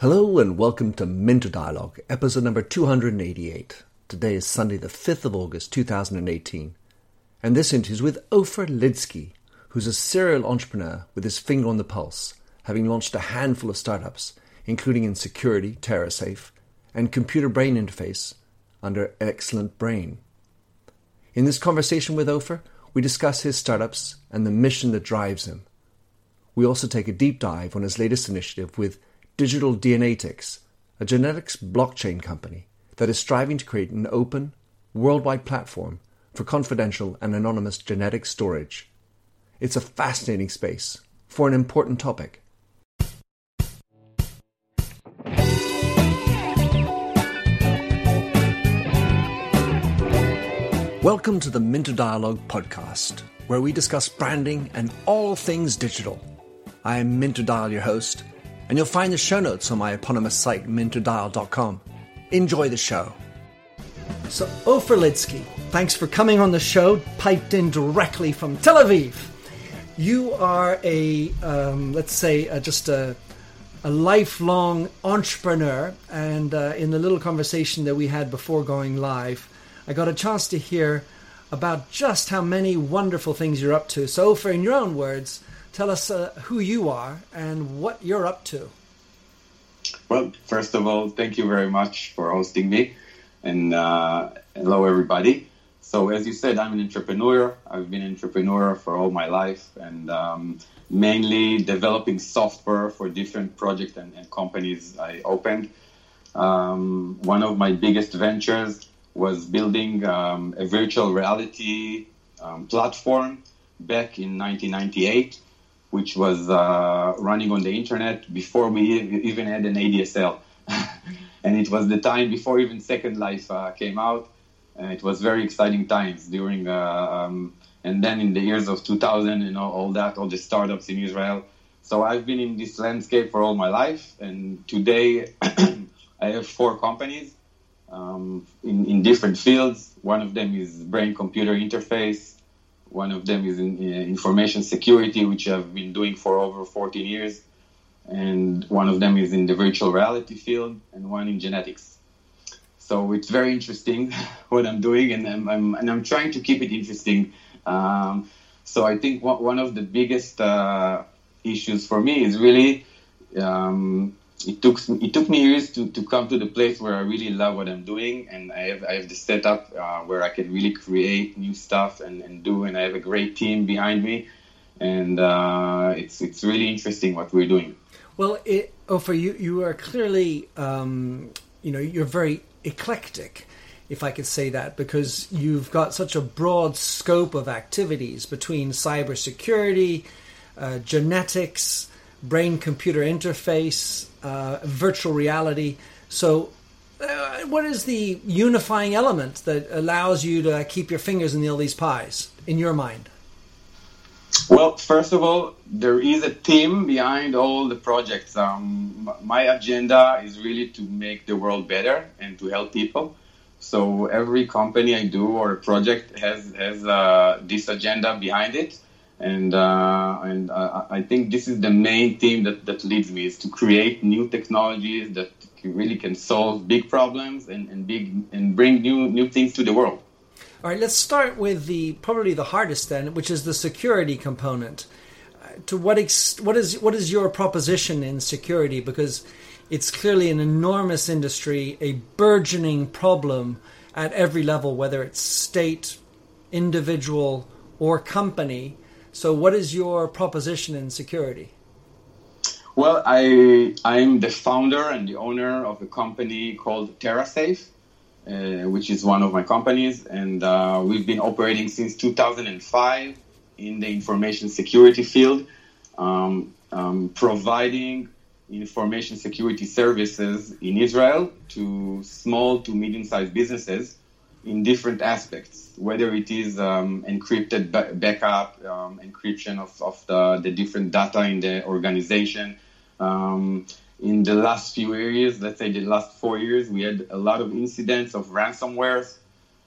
Hello and welcome to Minter Dialogue, episode number 288. Today is Sunday, the 5th of August 2018. And this interview is with Ofer Lidsky, who's a serial entrepreneur with his finger on the pulse, having launched a handful of startups, including in security, TerraSafe, and computer brain interface under Excellent Brain. In this conversation with Ofer, we discuss his startups and the mission that drives him. We also take a deep dive on his latest initiative with Digital DNAtix, a genetics blockchain company that is striving to create an open, worldwide platform for confidential and anonymous genetic storage. It's a fascinating space for an important topic. Welcome to the Minter Dialogue podcast, where we discuss branding and all things digital. I am Minter Dial, your host, and you'll find the show notes on my eponymous site, minterdial.com. Enjoy the show. So, Ofer Lidsky, thanks for coming on the show, piped in directly from Tel Aviv. You are a, um, let's say, uh, just a, a lifelong entrepreneur, and uh, in the little conversation that we had before going live, I got a chance to hear about just how many wonderful things you're up to. So, Ofer, in your own words, tell us uh, who you are and what you're up to. Well, first of all, thank you very much for hosting me, and uh, hello everybody. So, as you said, I'm an entrepreneur. I've been an entrepreneur for all my life, and um, mainly developing software for different projects and, and companies I opened. Um, one of my biggest ventures was building um, a virtual reality um, platform back in 1998 which was uh, running on the internet before we even had an ADSL. and it was the time before even Second Life uh, came out. And it was very exciting times during, uh, um, and then in the years of 2000, you know, all that, all the startups in Israel. So I've been in this landscape for all my life. And today I have four companies um, in, in different fields. One of them is brain computer interface. One of them is in uh, information security, which I've been doing for over 14 years. And one of them is in the virtual reality field, and one in genetics. So it's very interesting what I'm doing, and I'm, I'm and I'm trying to keep it interesting. Um, so I think one of the biggest uh, issues for me is really um, it took it took me years to, to come to the place where I really love what I'm doing, and I have I have the setup uh, where I can really create new stuff and, and do, and I have a great team behind me, and uh, it's it's really interesting what we're doing. Well, it, oh, for you, you are clearly, um, you know, you're very eclectic, if I could say that, because you've got such a broad scope of activities between cybersecurity, uh, genetics brain computer interface, uh, virtual reality. So, uh, what is the unifying element that allows you to keep your fingers in all these pies, in your mind? Well, first of all, there is a team behind all the projects. Um, my agenda is really to make the world better and to help people. So every company I do or project has has uh, this agenda behind it and uh, and I think this is the main theme that, that leads me is to create new technologies that really can solve big problems and, and big and bring new new things to the world. All right, let's start with the probably the hardest then, which is the security component. Uh, to what ex- what is what is your proposition in security? Because it's clearly an enormous industry, a burgeoning problem at every level, whether it's state, individual, or company so, what is your proposition in security? Well, I I'm the founder and the owner of a company called TerraSafe, uh, which is one of my companies, and uh, we've been operating since 2005 in the information security field, um, um, providing information security services in Israel to small to medium-sized businesses in different aspects, whether it is um, encrypted ba- backup, um, encryption of, of the, the different data in the organization. Um, in the last few years, let's say the last four years, we had a lot of incidents of ransomwares,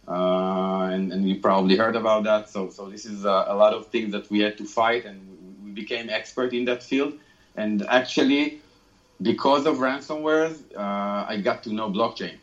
uh, and, and, you probably heard about that. So, so this is a, a, lot of things that we had to fight, and we became expert in that field. And actually, because of ransomware, uh, I got to know blockchain.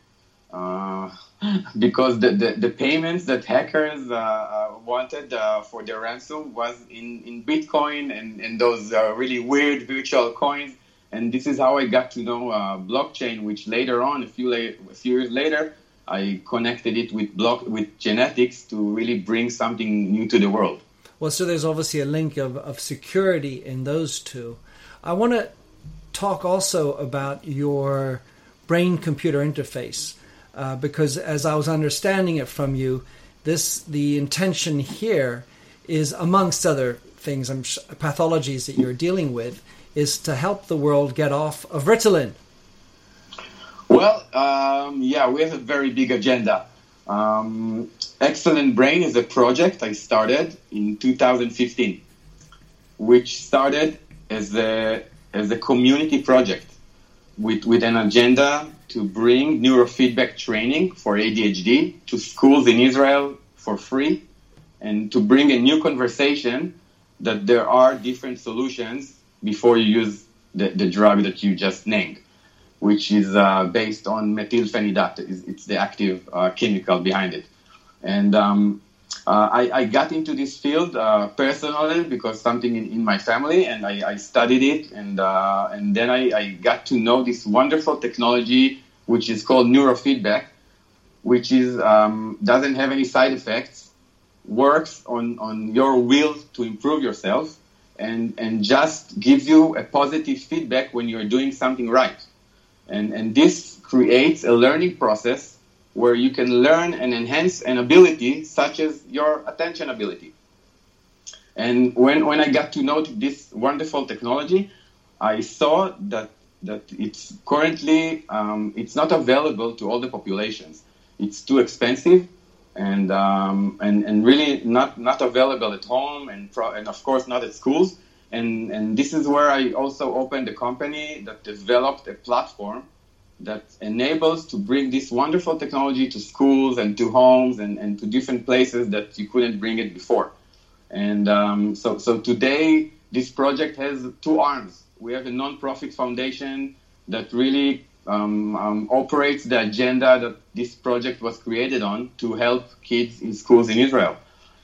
Uh, because the, the, the, payments that hackers uh, uh wanted uh, for their ransom was in, in Bitcoin and, and those uh, really weird virtual coins. And this is how I got to know blockchain, which later on, a few, la- a few years later, I connected it with block with genetics to really bring something new to the world. Well, so there's obviously a link of, of security in those two. I want to talk also about your brain computer interface uh, because, as I was understanding it from you, this the intention here is, amongst other things, I'm pathologies that you're dealing with, is to help the world get off of Ritalin. Well, um, yeah, we have a very big agenda. Um, Excellent Brain is a project I started in 2015, which started as a as a community project with with an agenda to bring neurofeedback training for ADHD to schools in Israel for free, and to bring a new conversation that there are different solutions before you use the, the drug that you just named which is uh, based on methylphenidate. It's the active uh, chemical behind it. And um, uh, I, I, got into this field uh, personally because something in, in my family, and I, I studied it, and uh, and then I, I, got to know this wonderful technology, which is called neurofeedback, which is um, doesn't have any side effects, works on, on your will to improve yourself, and and just gives you a positive feedback when you're doing something right. And, and this creates a learning process where you can learn and enhance an ability such as your attention ability. And when, when I got to know this wonderful technology, I saw that that it's currently um, it's not available to all the populations. It's too expensive, and um, and and really not not available at home, and pro- and of course not at schools. And, and this is where I also opened a company that developed a platform that enables to bring this wonderful technology to schools and to homes and, and to different places that you couldn't bring it before. And um, so, so today, this project has two arms. We have a nonprofit foundation that really um, um, operates the agenda that this project was created on to help kids in schools in Israel.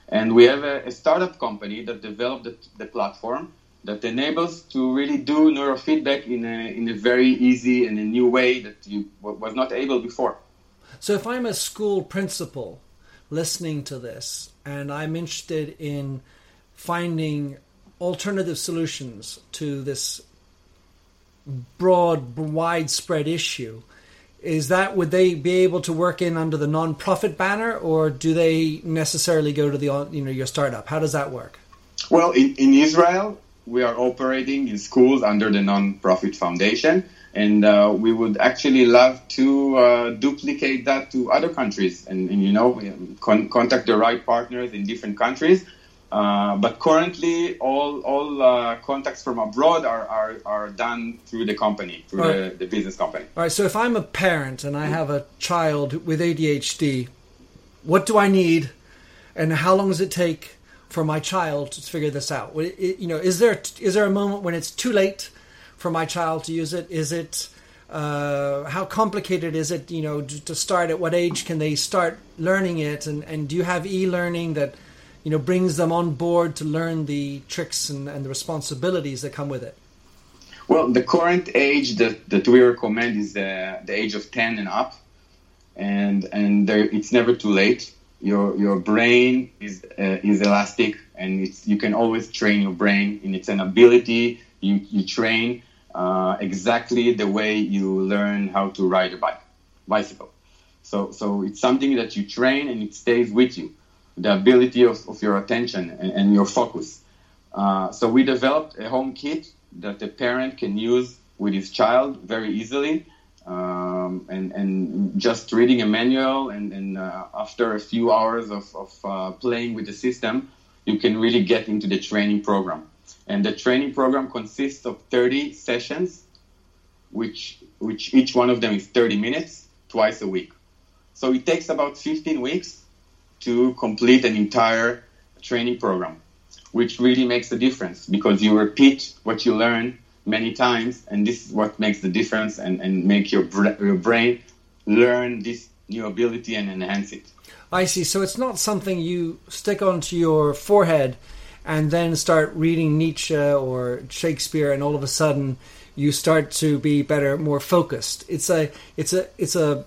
And we have a, a startup company that developed the, the, platform that enables to really do neurofeedback in a, in a very easy and a new way that you was not able before. So if I'm a school principal listening to this and I'm interested in finding alternative solutions to this broad, widespread issue, is that would they be able to work in under the non-profit banner or do they necessarily go to the you know your startup how does that work well in, in israel we are operating in schools under the non-profit foundation and uh, we would actually love to uh, duplicate that to other countries and, and you know con- contact the right partners in different countries uh, but currently, all all uh, contacts from abroad are, are, are done through the company, through right. the, the, business company. All right. So if I'm a parent and I have a child with ADHD, what do I need, and how long does it take for my child to figure this out? You know, is there is there a moment when it's too late for my child to use it? Is it uh, how complicated is it? You know, to start at what age can they start learning it? And and do you have e-learning that you know brings them on board to learn the tricks and, and the responsibilities that come with it? Well, the current age that, that we recommend is the, the age of 10 and up. And, and there, it's never too late. Your, your brain is, uh, is elastic and it's, you can always train your brain and it's an ability you, you train uh, exactly the way you learn how to ride a bike, bicycle. So, so it's something that you train and it stays with you the ability of, of your attention and, and your focus. Uh, so we developed a home kit that the parent can use with his child very easily. Um, and, and just reading a manual and, and uh, after a few hours of, of uh, playing with the system, you can really get into the training program. And the training program consists of 30 sessions, which, which each one of them is 30 minutes twice a week. So it takes about 15 weeks to complete an entire training program, which really makes a difference because you repeat what you learn many times, and this is what makes the difference and, and make your, your brain learn this new ability and enhance it. I see. So it's not something you stick onto your forehead and then start reading Nietzsche or Shakespeare, and all of a sudden you start to be better, more focused. It's a it's a it's a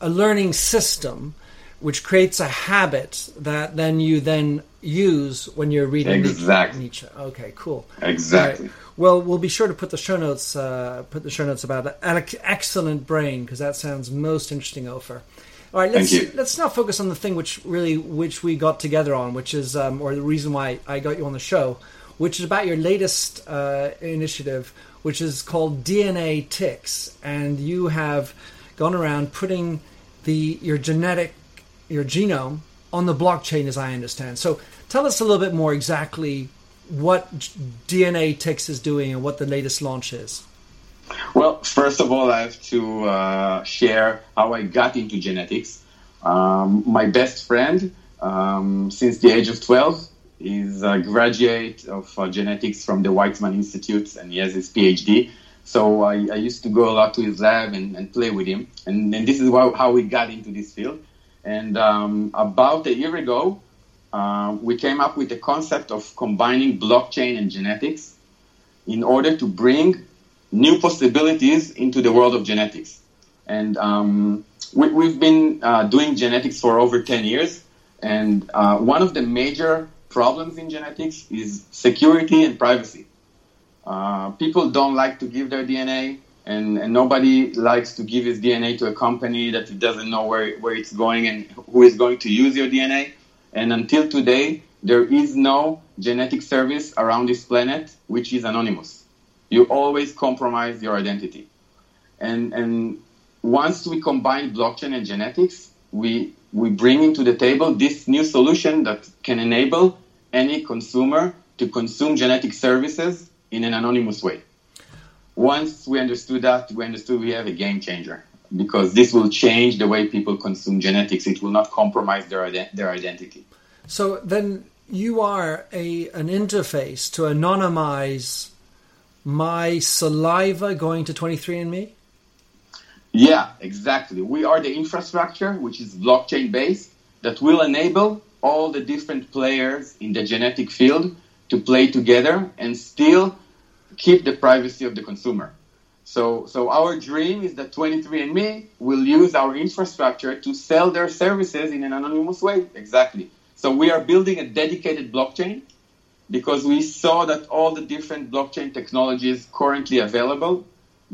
a learning system which creates a habit that then you then use when you're reading exactly. Nietzsche. Okay, cool. Exactly. Right. Well, we'll be sure to put the show notes uh, put the show notes about an Excellent Brain because that sounds most interesting, Ofer. All right, let's let's now focus on the thing which really which we got together on, which is um, or the reason why I got you on the show, which is about your latest uh, initiative, which is called DNAtix, and you have gone around putting the your genetic your genome on the blockchain, as I understand. So tell us a little bit more exactly what DNAtix is doing and what the latest launch is. Well, first of all, I have to uh, share how I got into genetics. Um, my best friend, um, since the age of 12, is a graduate of uh, genetics from the Weizmann Institute, and he has his PhD. So I, I used to go a lot to his lab and, and play with him, and, and this is how, how, we got into this field. And um, about a year ago, uh, we came up with the concept of combining blockchain and genetics in order to bring new possibilities into the world of genetics. And um, we, have been uh, doing genetics for over 10 years. And uh, one of the major problems in genetics is security and privacy. Uh, people don't like to give their DNA, and, and, nobody likes to give his DNA to a company that doesn't know where, where it's going and who is going to use your DNA. And until today, there is no genetic service around this planet which is anonymous you always compromise your identity. And, and once we combine blockchain and genetics, we, we bring into the table this new solution that can enable any consumer to consume genetic services in an anonymous way. Once we understood that, we understood we have a game changer because this will change the way people consume genetics. It will not compromise their, their identity. So then you are a, an interface to anonymize my saliva going to 23andMe? Yeah, exactly. We are the infrastructure, which is blockchain based, that will enable all the different players in the genetic field to play together and still keep the privacy of the consumer. So, so our dream is that 23andMe will use our infrastructure to sell their services in an anonymous way. Exactly. So we are building a dedicated blockchain because we saw that all the different blockchain technologies currently available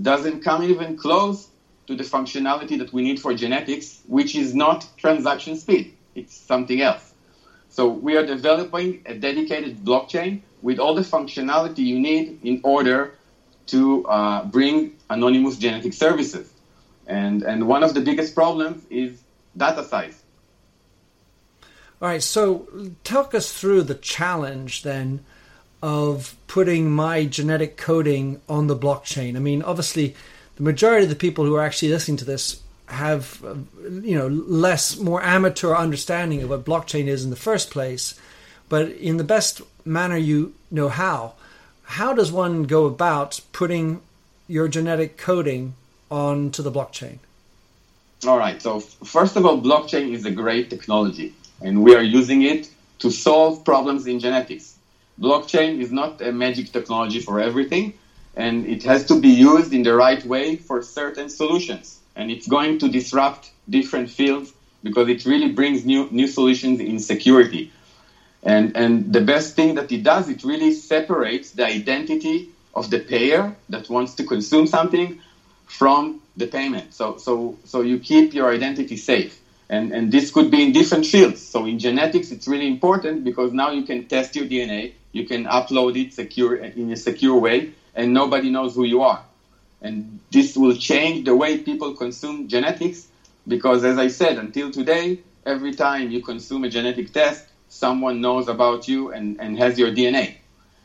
doesn't come even close to the functionality that we need for genetics, which is not transaction speed. It's something else. So we are developing a dedicated blockchain with all the functionality you need in order to uh, bring anonymous genetic services. And, and one of the biggest problems is data size. All right, so talk us through the challenge then of putting my genetic coding on the blockchain. I mean, obviously, the majority of the people who are actually listening to this have, you know, less, more amateur understanding of what blockchain is in the first place. But in the best manner you know how, how does one go about putting your genetic coding onto the blockchain? All right. So first of all, blockchain is a great technology and we are using it to solve problems in genetics. Blockchain is not a magic technology for everything, and it has to be used in the right way for certain solutions. And it's going to disrupt different fields because it really brings new, new solutions in security. And, and the best thing that it does, it really separates the identity of the payer that wants to consume something from the payment. So, so, so you keep your identity safe. And, and this could be in different fields. So in genetics, it's really important because now you can test your DNA, you can upload it secure in a secure way, and nobody knows who you are. And this will change the way people consume genetics because, as I said, until today, every time you consume a genetic test, someone knows about you and, and has your DNA.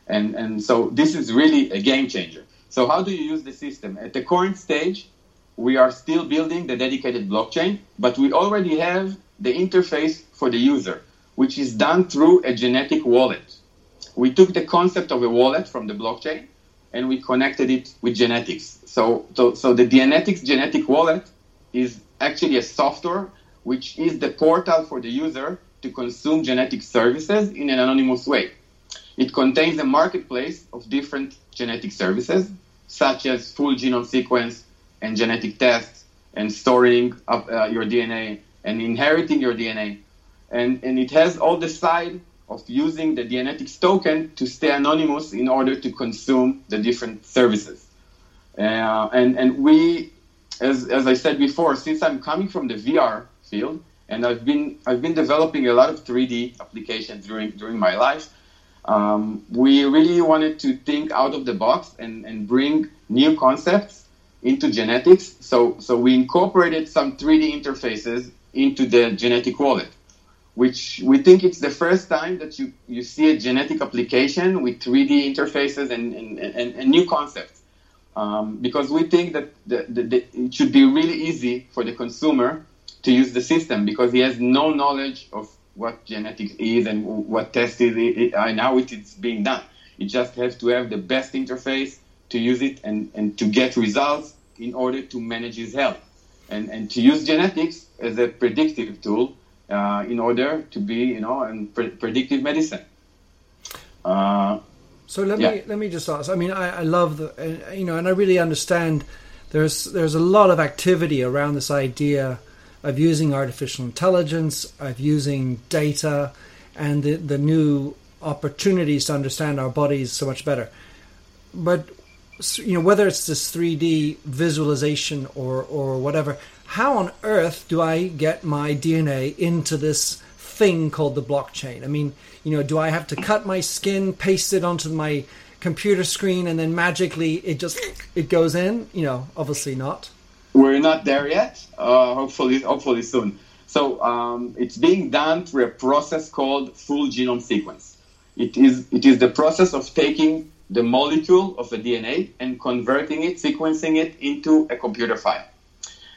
And, and so this is really a game changer. So, how do you use the system? At the current stage, we are still building the dedicated blockchain, but we already have the interface for the user, which is done through a genetic wallet. We took the concept of a wallet from the blockchain and we connected it with genetics. So, so, so the DNAtix genetic wallet is actually a software which is the portal for the user to consume genetic services in an anonymous way. It contains a marketplace of different genetic services, such as full genome sequence and genetic tests, and storing up, uh, your DNA and inheriting your DNA. And, and it has all the side of using the DNAtix token to stay anonymous in order to consume the different services. Uh, and, and we, as, as I said before, since I'm coming from the VR field, and I've been I've been developing a lot of 3D applications during during my life. Um, we really wanted to think out of the box and, and bring new concepts into genetics. So so we incorporated some 3D interfaces into the genetic wallet, which we think it's the first time that you, you see a genetic application with 3D interfaces and, and, and, and new concepts. Um, because we think that the, the, the, it should be really easy for the consumer to use the system because he has no knowledge of what genetics is and what test is and how it is being done. You just have to have the best interface to use it and, and to get results in order to manage his health and, and to use genetics as a predictive tool uh, in order to be, you know, and pre- predictive medicine. Uh, so let yeah. me let me just ask. I mean, I, I love the you know, and I really understand. There's there's a lot of activity around this idea of using artificial intelligence, of using data, and the, the new opportunities to understand our bodies so much better. But you know whether it's this 3D visualization or or whatever, how on earth do I get my DNA into this thing called the blockchain? I mean, you know, do I have to cut my skin, paste it onto my computer screen, and then magically it just it goes in? You know, obviously not. We're not there yet. Uh, hopefully, hopefully soon. So um, it's being done through a process called full genome sequence. It is it is the process of taking the molecule of a DNA and converting it, sequencing it into a computer file.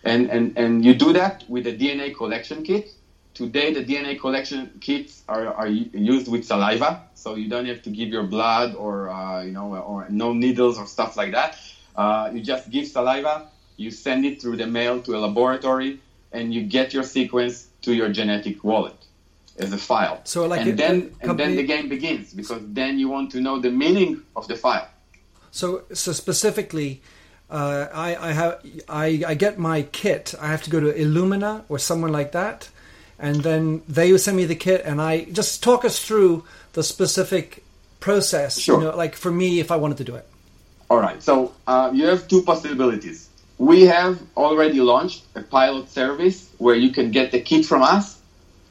And, and, and you do that with a DNA collection kit. Today, the DNA collection kits are, are used with saliva, so you don't have to give your blood or, uh, you know, or no needles or stuff like that. Uh, you just give saliva, you send it through the mail to a laboratory, and you get your sequence to your genetic wallet as a file. So like and then and then the game begins because then you want to know the meaning of the file. So so specifically, uh, I I have I I get my kit. I have to go to Illumina or someone like that, and then they will send me the kit, and I just talk us through the specific process. Sure. You know, like for me, if I wanted to do it. All right. So uh, you have two possibilities we have already launched a pilot service where you can get the kit from us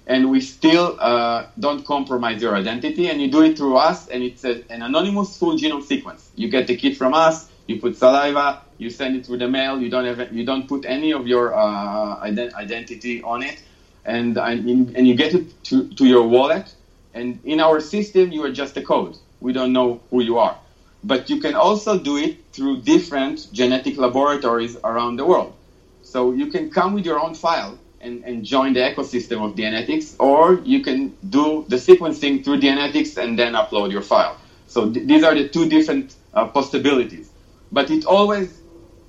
and we still uh, don't compromise your identity and you do it through us and it's a, an anonymous full genome sequence. You get the kit from us you put saliva you send it through the mail you don't have you don't put any of your uh, ident- identity on it and and you get it to, to your wallet and in our system you are just a code. We don't know who you are but you can also do it through different genetic laboratories around the world. So you can come with your own file and, and join the ecosystem of DNAtix, or you can do the sequencing through DNAtix and then upload your file. So th- these are the two different uh, possibilities. But it always,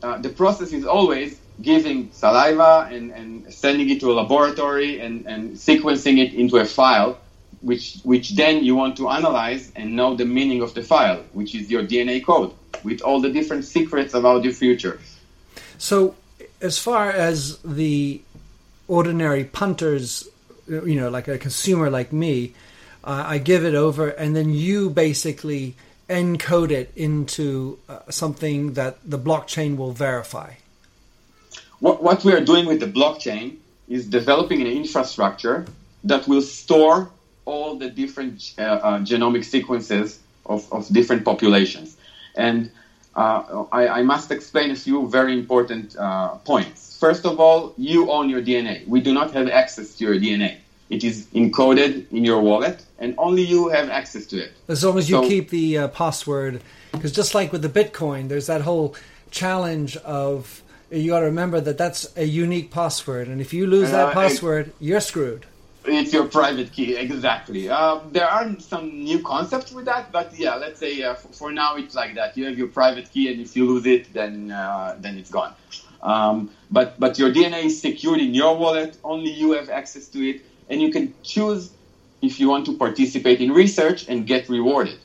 uh, the process is always giving saliva and, and sending it to a laboratory and, and sequencing it into a file which which then you want to analyze and know the meaning of the file, which is your DNA code with all the different secrets about your future. So, as far as the ordinary punters, you know, like a consumer like me, uh, I give it over, and then you basically encode it into uh, something that the blockchain will verify. What, what we are doing with the blockchain is developing an infrastructure that will store all the different uh, uh, genomic sequences of, of different populations. And uh, I, I, must explain a few very important uh, points. First of all, you own your DNA. We do not have access to your DNA. It is encoded in your wallet, and only you have access to it. As long as you so, keep the uh, password, because just like with the Bitcoin, there's that whole challenge of you got to remember that that's a unique password, and if you lose that password, I, you're screwed It's your private key, exactly. Uh, there are some new concepts with that, but yeah, let's say uh, for, for, now it's like that. You have your private key, and if you lose it, then uh, then it's gone. Um, but but your DNA is secured in your wallet. Only you have access to it, and you can choose if you want to participate in research and get rewarded.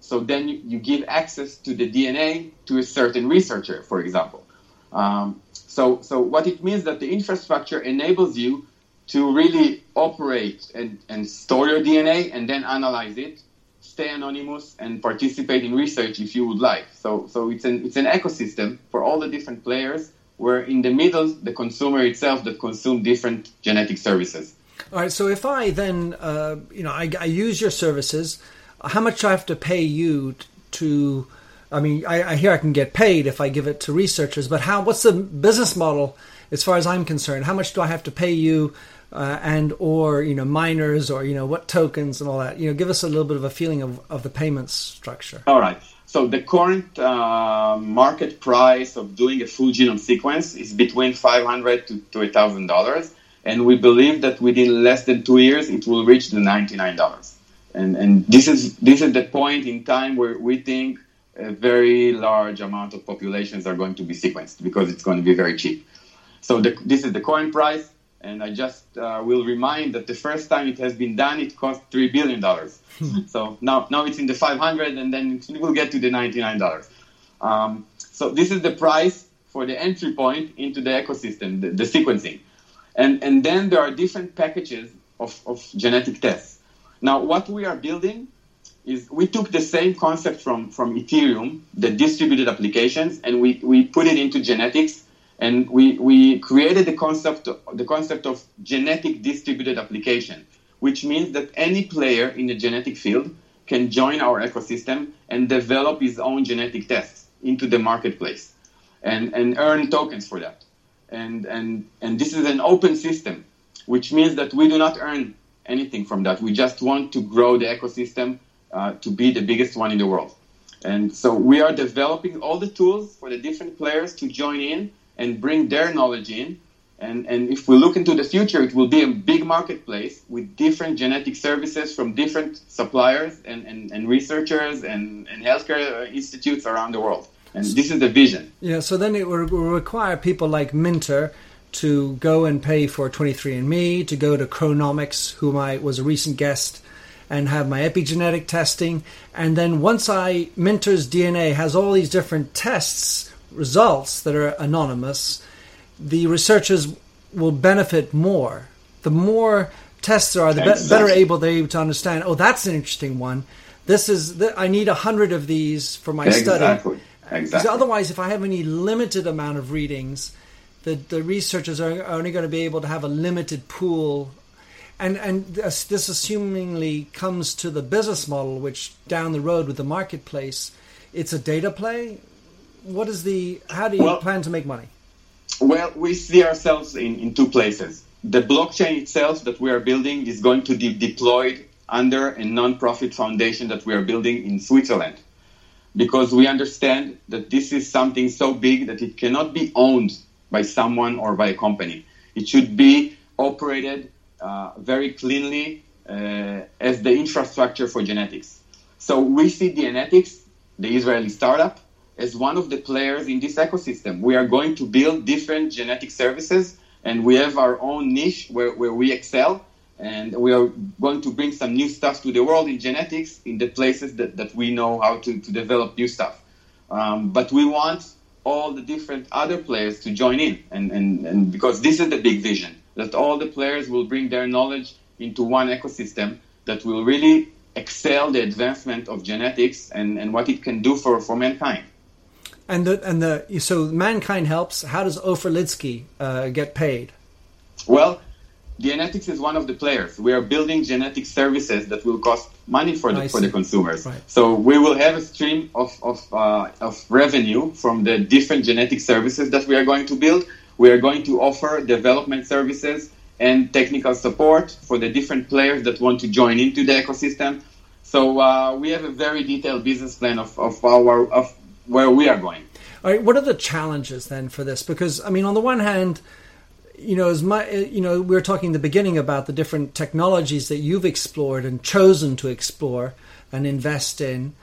So then you, you give access to the DNA to a certain researcher, for example. Um, so so what it means that the infrastructure enables you to really operate and, and store your DNA and then analyze it, stay anonymous and participate in research if you would like. So, so it's an, it's an ecosystem for all the different players where in the middle, the consumer itself that consume different genetic services. All right. So if I then, uh, you know, I, I, use your services, how much I have to pay you to? I mean, I, I hear I can get paid if I give it to researchers, but how? What's the business model as far as I'm concerned? How much do I have to pay you? Uh, and or you know miners or you know what tokens and all that. You know, give us a little bit of a feeling of, of the payments structure. All right. So the current uh, market price of doing a full genome sequence is between five hundred to to thousand dollars, and we believe that within less than two years it will reach the ninety nine dollars. And and this is this is the point in time where we think a very large amount of populations are going to be sequenced because it's going to be very cheap. So the, this is the current price. And I just uh, will remind that the first time it has been done, it cost three billion dollars. Hmm. so now, now it's in the 500, and then it will get to the 99 dollars. Um, so this is the price for the entry point into the ecosystem, the, the, sequencing, and and then there are different packages of, of genetic tests. Now, what we are building is we took the same concept from from Ethereum, the distributed applications, and we we put it into genetics and we, we created the concept, the concept of genetic distributed application, which means that any player in the genetic field can join our ecosystem and develop his own genetic tests into the marketplace and, and earn tokens for that. And, and, and this is an open system, which means that we do not earn anything from that. We just want to grow the ecosystem uh, to be the biggest one in the world. And so we are developing all the tools for the different players to join in and bring their knowledge in. And, and if we look into the future, it will be a big marketplace with different genetic services from different suppliers and, and, and researchers and, and healthcare institutes around the world. And this is the vision. Yeah, so then it will require people like Minter to go and pay for 23andMe, to go to Chronomics, whom I was a recent guest, and have my epigenetic testing. And then once I, Minter's DNA has all these different tests results that are anonymous, the researchers will benefit more. The more tests there are, the exactly. better able they're able to understand. Oh, that's an interesting one. This is I need a hundred of these for my exactly. study. Exactly. Otherwise, if I have any limited amount of readings, the the researchers are only going to be able to have a limited pool. And and this, this assumingly comes to the business model, which down the road with the marketplace, it's a data play what is the how do you well, plan to make money? Well, we see ourselves in, in two places. The blockchain itself that we are building is going to be deployed under a non-profit foundation that we are building in Switzerland because we understand that this is something so big that it cannot be owned by someone or by a company. It should be operated uh, very cleanly uh, as the infrastructure for genetics. So we see DNAtix, the Israeli startup, as one of the players in this ecosystem. We are going to build different genetic services, and we have our own niche where, where we excel. And we are going to bring some new stuff to the world in genetics in the places that, that we know how to, to develop new stuff. Um, but we want all the different other players to join in, and, and, and because this is the big vision that all the players will bring their knowledge into one ecosystem that will really excel the advancement of genetics and, and what it can do for, for mankind. And the and the so mankind helps. How does Ofer Lidsky uh, get paid? Well, DNAtix is one of the players. We are building genetic services that will cost money for the for the consumers. Right. So we will have a stream of of, uh, of revenue from the different genetic services that we are going to build. We are going to offer development services and technical support for the different players that want to join into the ecosystem. So uh, we have a very detailed business plan of, of our of where we are going. All right, what are the challenges then for this? Because I mean, on the one hand, you know, as my, you know, we were talking in the beginning about the different technologies that you've explored and chosen to explore and invest in.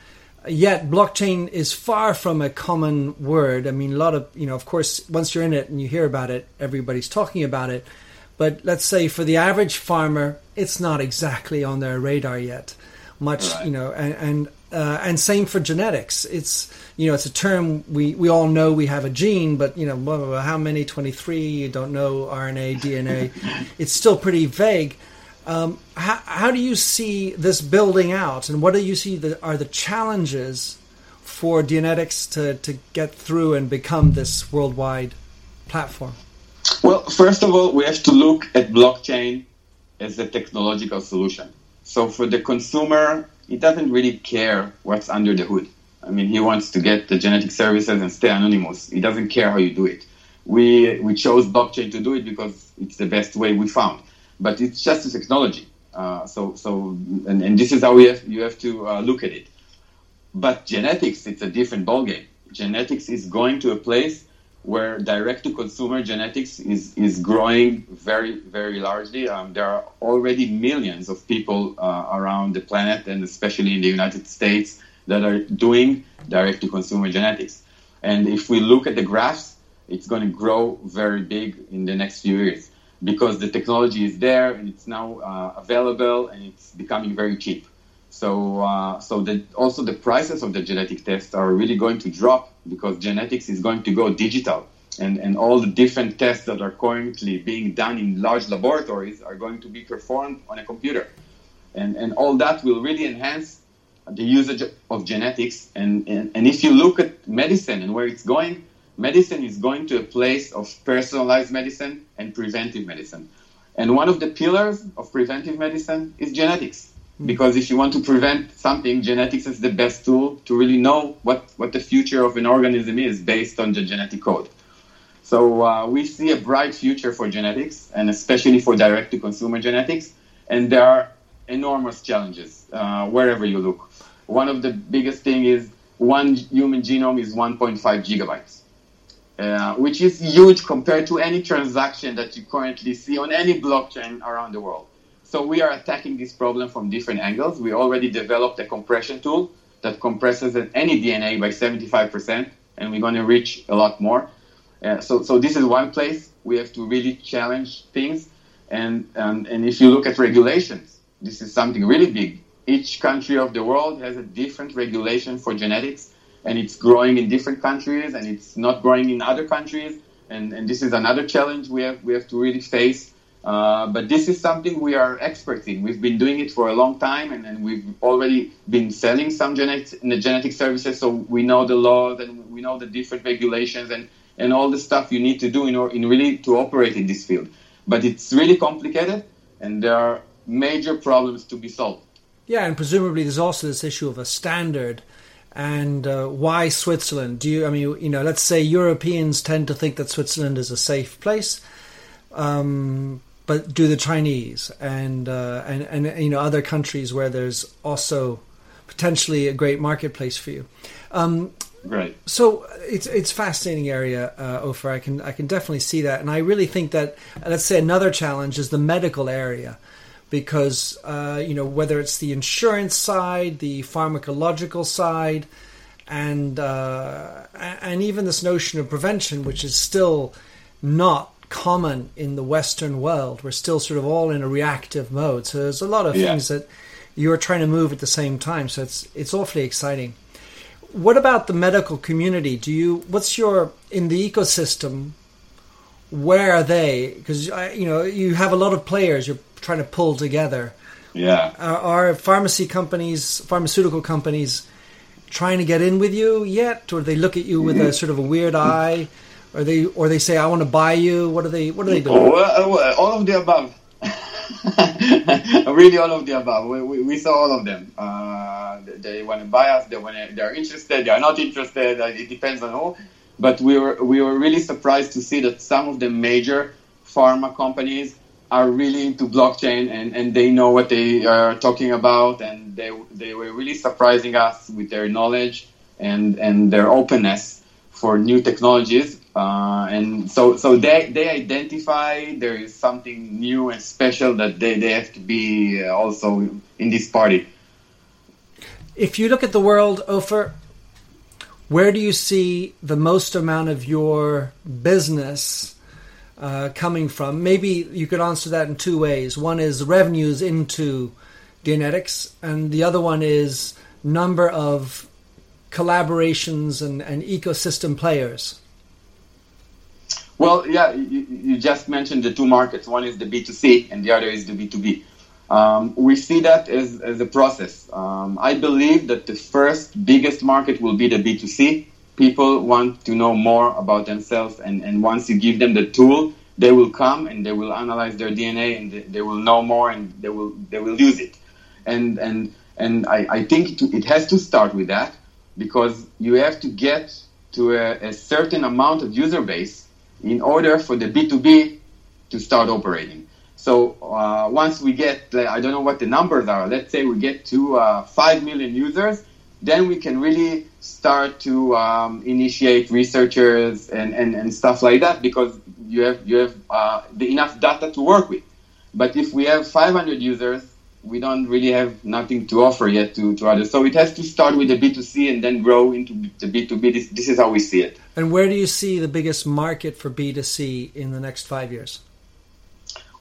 Yet blockchain is far from a common word. I mean, a lot of, you know, of course, once you're in it and you hear about it, everybody's talking about it. But let's say for the average farmer, it's not exactly on their radar yet. Much, right. you know, and, and uh, and same for genetics. It's you know it's a term we, we all know we have a gene, but you know blah, blah, blah, how many twenty three you don't know RNA DNA. it's still pretty vague. Um, how, how do you see this building out, and what do you see are the challenges for DNAtix to, to get through and become this worldwide platform? Well, first of all, we have to look at blockchain as a technological solution. So for the consumer, he doesn't really care what's under the hood. I mean, he wants to get the genetic services and stay anonymous. He doesn't care how you do it. We we chose blockchain to do it because it's the best way we found. But it's just a technology. Uh, so so and, and this is how we have you have to uh, look at it. But genetics, it's a different ballgame. Genetics is going to a place where direct to consumer genetics is, is growing very, very largely. Um, there are already millions of people uh, around the planet and especially in the United States that are doing direct to consumer genetics. And if we look at the graphs, it's going to grow very big in the next few years because the technology is there and it's now uh, available and it's becoming very cheap. So, uh, so the, also the prices of the genetic tests are really going to drop because genetics is going to go digital, and, and all the different tests that are currently being done in large laboratories are going to be performed on a computer, and and all that will really enhance the usage of genetics. And, and, and if you look at medicine and where it's going, medicine is going to a place of personalized medicine and preventive medicine. And one of the pillars of preventive medicine is genetics. Hmm. Because if you want to prevent something, genetics is the best tool to really know what, what the future of an organism is based on the genetic code. So uh, we see a bright future for genetics, and especially for direct-to-consumer genetics. And there are enormous challenges uh, wherever you look. One of the biggest thing is one human genome is 1.5 gigabytes, uh, which is huge compared to any transaction that you currently see on any blockchain around the world. So we are attacking this problem from different angles. We already developed a compression tool that compresses any DNA by 75%, and we're going to reach a lot more. Uh, so, so this is one place we have to really challenge things. And, and, and if you look at regulations, this is something really big. Each country of the world has a different regulation for genetics, and it's growing in different countries, and it's not growing in other countries. And, and this is another challenge we have, we have to really face uh, but this is something we are experts in. We've been doing it for a long time, and, we've already been selling some genetic, genetic services, so we know the laws and we know the different regulations and, and all the stuff you need to do in, order, in really to operate in this field. But it's really complicated, and there are major problems to be solved. Yeah, and presumably there's also this issue of a standard. And uh, why Switzerland? Do you? I mean, you know, let's say Europeans tend to think that Switzerland is a safe place. Um, but do the Chinese and uh, and and you know other countries where there's also potentially a great marketplace for you. Um, right. So it's it's fascinating area, uh, Ofer. I can I can definitely see that, and I really think that let's say another challenge is the medical area. Because uh, you know whether it's the insurance side, the pharmacological side, and uh, and even this notion of prevention, which is still not common in the Western world. We're still sort of all in a reactive mode. So there's a lot of yeah. things that you're trying to move at the same time. So it's it's awfully exciting. What about the medical community? Do you what's your in the ecosystem? Where are they? Because uh, you know you have a lot of players you're trying to pull together. Yeah. Are, are pharmacy companies, pharmaceutical companies, trying to get in with you yet, or they look at you with a sort of a weird mm. eye? Or they or they say I want to buy you? What are they What are they doing? Oh, all of the above. really, all of the above. We, we, we saw all of them. Uh, they want to buy us. They want they're interested. They are not interested. Uh, it depends on who. But we were we were really surprised to see that some of the major pharma companies are really into blockchain and, and they know what they are talking about and they they were really surprising us with their knowledge and and their openness for new technologies Uh, and so, so they, they identify there is something new and special that they, they have to be uh, also in this party. If you look at the world, Ofer, where do you see the most amount of your business uh, coming from? Maybe you could answer that in two ways. One is revenues into DNAtix, and the other one is number of collaborations and, and ecosystem players. Well, yeah, you, you, just mentioned the two markets. One is the B2C and the other is the B2B. Um, we see that as, as a process. Um, I believe that the first biggest market will be the B2C. People want to know more about themselves, and, and once you give them the tool, they will come and they will analyze their DNA and they, will know more and they will they will use it. And and and I, I think it has to start with that because you have to get to a, a certain amount of user base in order for the B2B to start operating. So uh, once we get, I don't know what the numbers are, let's say we get to uh, 5 million users, then we can really start to um, initiate researchers and, and, and stuff like that because you have, you have uh, the enough data to work with. But if we have 500 users, we don't really have nothing to offer yet to, to others. So it has to start with the B2C and then grow into the B2B. This, this is how we see it. And where do you see the biggest market for B2C in the next five years?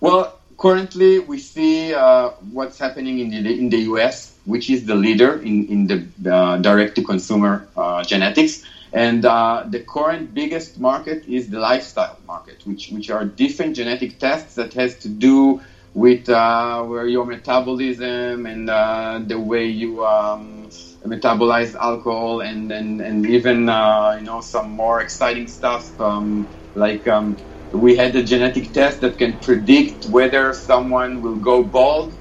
Well, currently we see uh, what's happening in the, in the US, which is the leader in, in the uh, direct to consumer uh, genetics. And uh, the current biggest market is the lifestyle market, which, which are different genetic tests that has to do with uh, where your metabolism and uh, the way you um, metabolize alcohol and and, and even uh, you know some more exciting stuff um, like um, we had a genetic test that can predict whether someone will go bald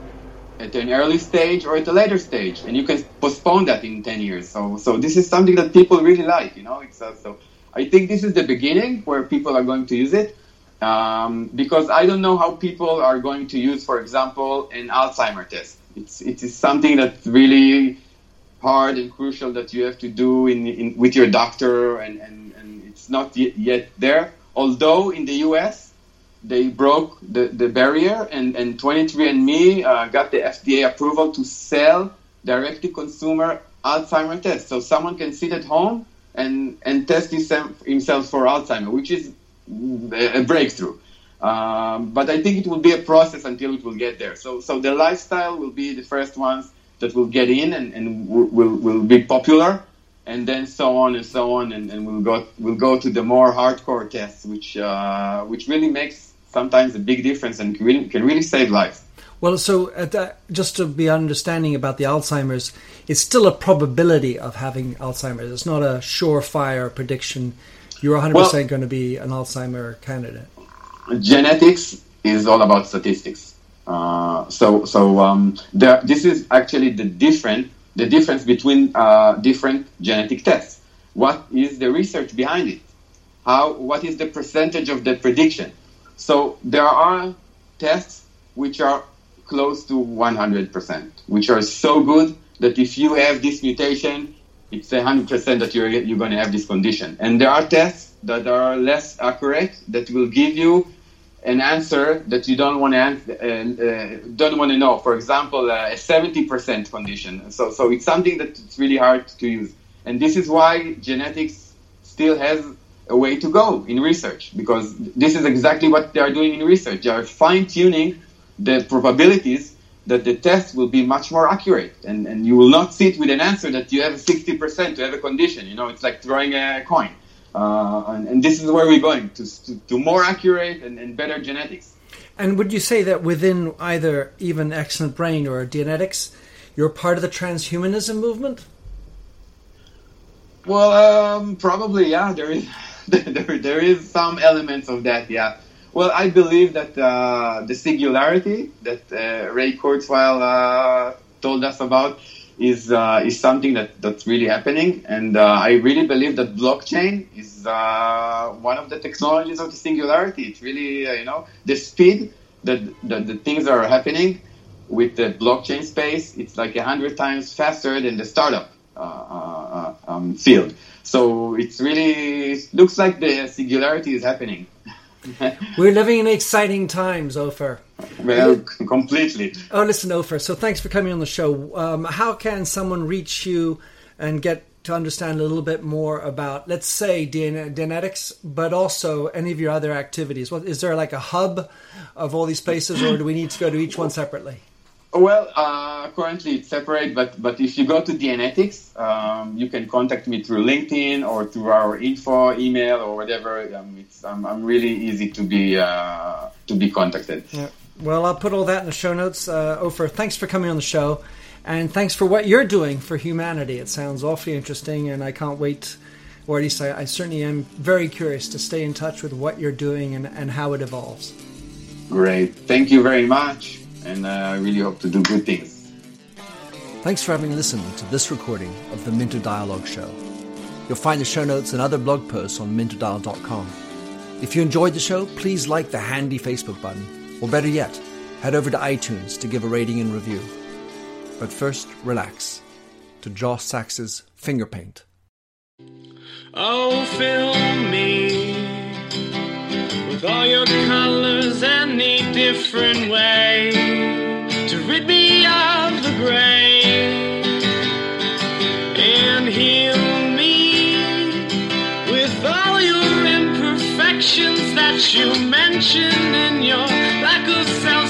at an early stage or at a later stage. And you can postpone that in 10 years. So so this is something that people really like you know? It's uh, so i think this is the beginning where people are going to use it um, because I don't know how people are going to use, for example, an Alzheimer test. It's it is something that's really hard and crucial that you have to do in, in with your doctor, and, and, and it's not yet, yet there. Although in the U.S. they broke the, the barrier, and, and 23andMe uh, got the FDA approval to sell direct-to-consumer Alzheimer tests. So someone can sit at home and, and test himself for Alzheimer, which is a breakthrough. Um, but I think it will be a process until it will get there. So, so the lifestyle will be the first ones that will get in and, and will, will be popular, and then so on and so on, and, and we'll go we'll go to the more hardcore tests, which uh, which really makes sometimes a big difference and can really, can really save lives. Well, so uh, just to be understanding about the Alzheimer's, it's still a probability of having Alzheimer's. It's not a surefire prediction you're 100% well, going to be an Alzheimer candidate. Genetics is all about statistics. Uh, so so um, there, this is actually the different the difference between uh, different genetic tests. What is the research behind it? How what is the percentage of the prediction? So there are tests which are close to 100%, which are so good that if you have this mutation, it's hundred percent that you're you're going to have this condition. And there are tests that are less accurate that will give you an answer that you don't want to uh, uh, don't want to know. For example, uh, a seventy percent condition. So so it's something that it's really hard to use. And this is why genetics still has a way to go in research because this is exactly what they are doing in research. They are fine tuning the probabilities that the test will be much more accurate and, and you will not sit with an answer that you have 60% to have a condition. You know, it's like throwing a coin. Uh, and, and, this is where we're going to, to, to more accurate and, and, better genetics. And would you say that within either even Excellent Brain or genetics, you're part of the transhumanism movement? Well, um, probably, yeah. There is there, there is some elements of that, yeah. Well, I believe that uh, the singularity that uh, Ray Kurzweil uh, told us about is uh, is something that, that's really happening, and uh, I really believe that blockchain is uh, one of the technologies of the singularity. It's really you know the speed that, that the things are happening with the blockchain space. It's like a hundred times faster than the startup um, field. So it's really it looks like the singularity is happening. We're living in exciting times, Ofer. Well, completely. Oh, listen, Ofer. So thanks for coming on the show. Um, how can someone reach you and get to understand a little bit more about, let's say, DNAtix, but also any of your other activities? What, is there like a hub of all these places, or do we need to go to each one separately? Well, uh, currently it's separate, but but if you go to DNAtix, um, you can contact me through LinkedIn or through our info email or whatever. Um, it's I'm, I'm really easy to be uh, to be contacted. Yeah. Well, I'll put all that in the show notes. Uh, Ofer, thanks for coming on the show, and thanks for what you're doing for humanity. It sounds awfully interesting, and I can't wait. Or at least I, I certainly am very curious to stay in touch with what you're doing and, and how it evolves. Great. Thank you very much and uh, I really hope to do good things. Thanks for having listened to this recording of the Minter Dialogue Show. You'll find the show notes and other blog posts on minterdial.com. If you enjoyed the show, please like the handy Facebook button, or better yet, head over to iTunes to give a rating and review. But first, relax to Josh Sachs's Finger Paint. Oh, fill me with all your colors any different way that you mention in your lack of self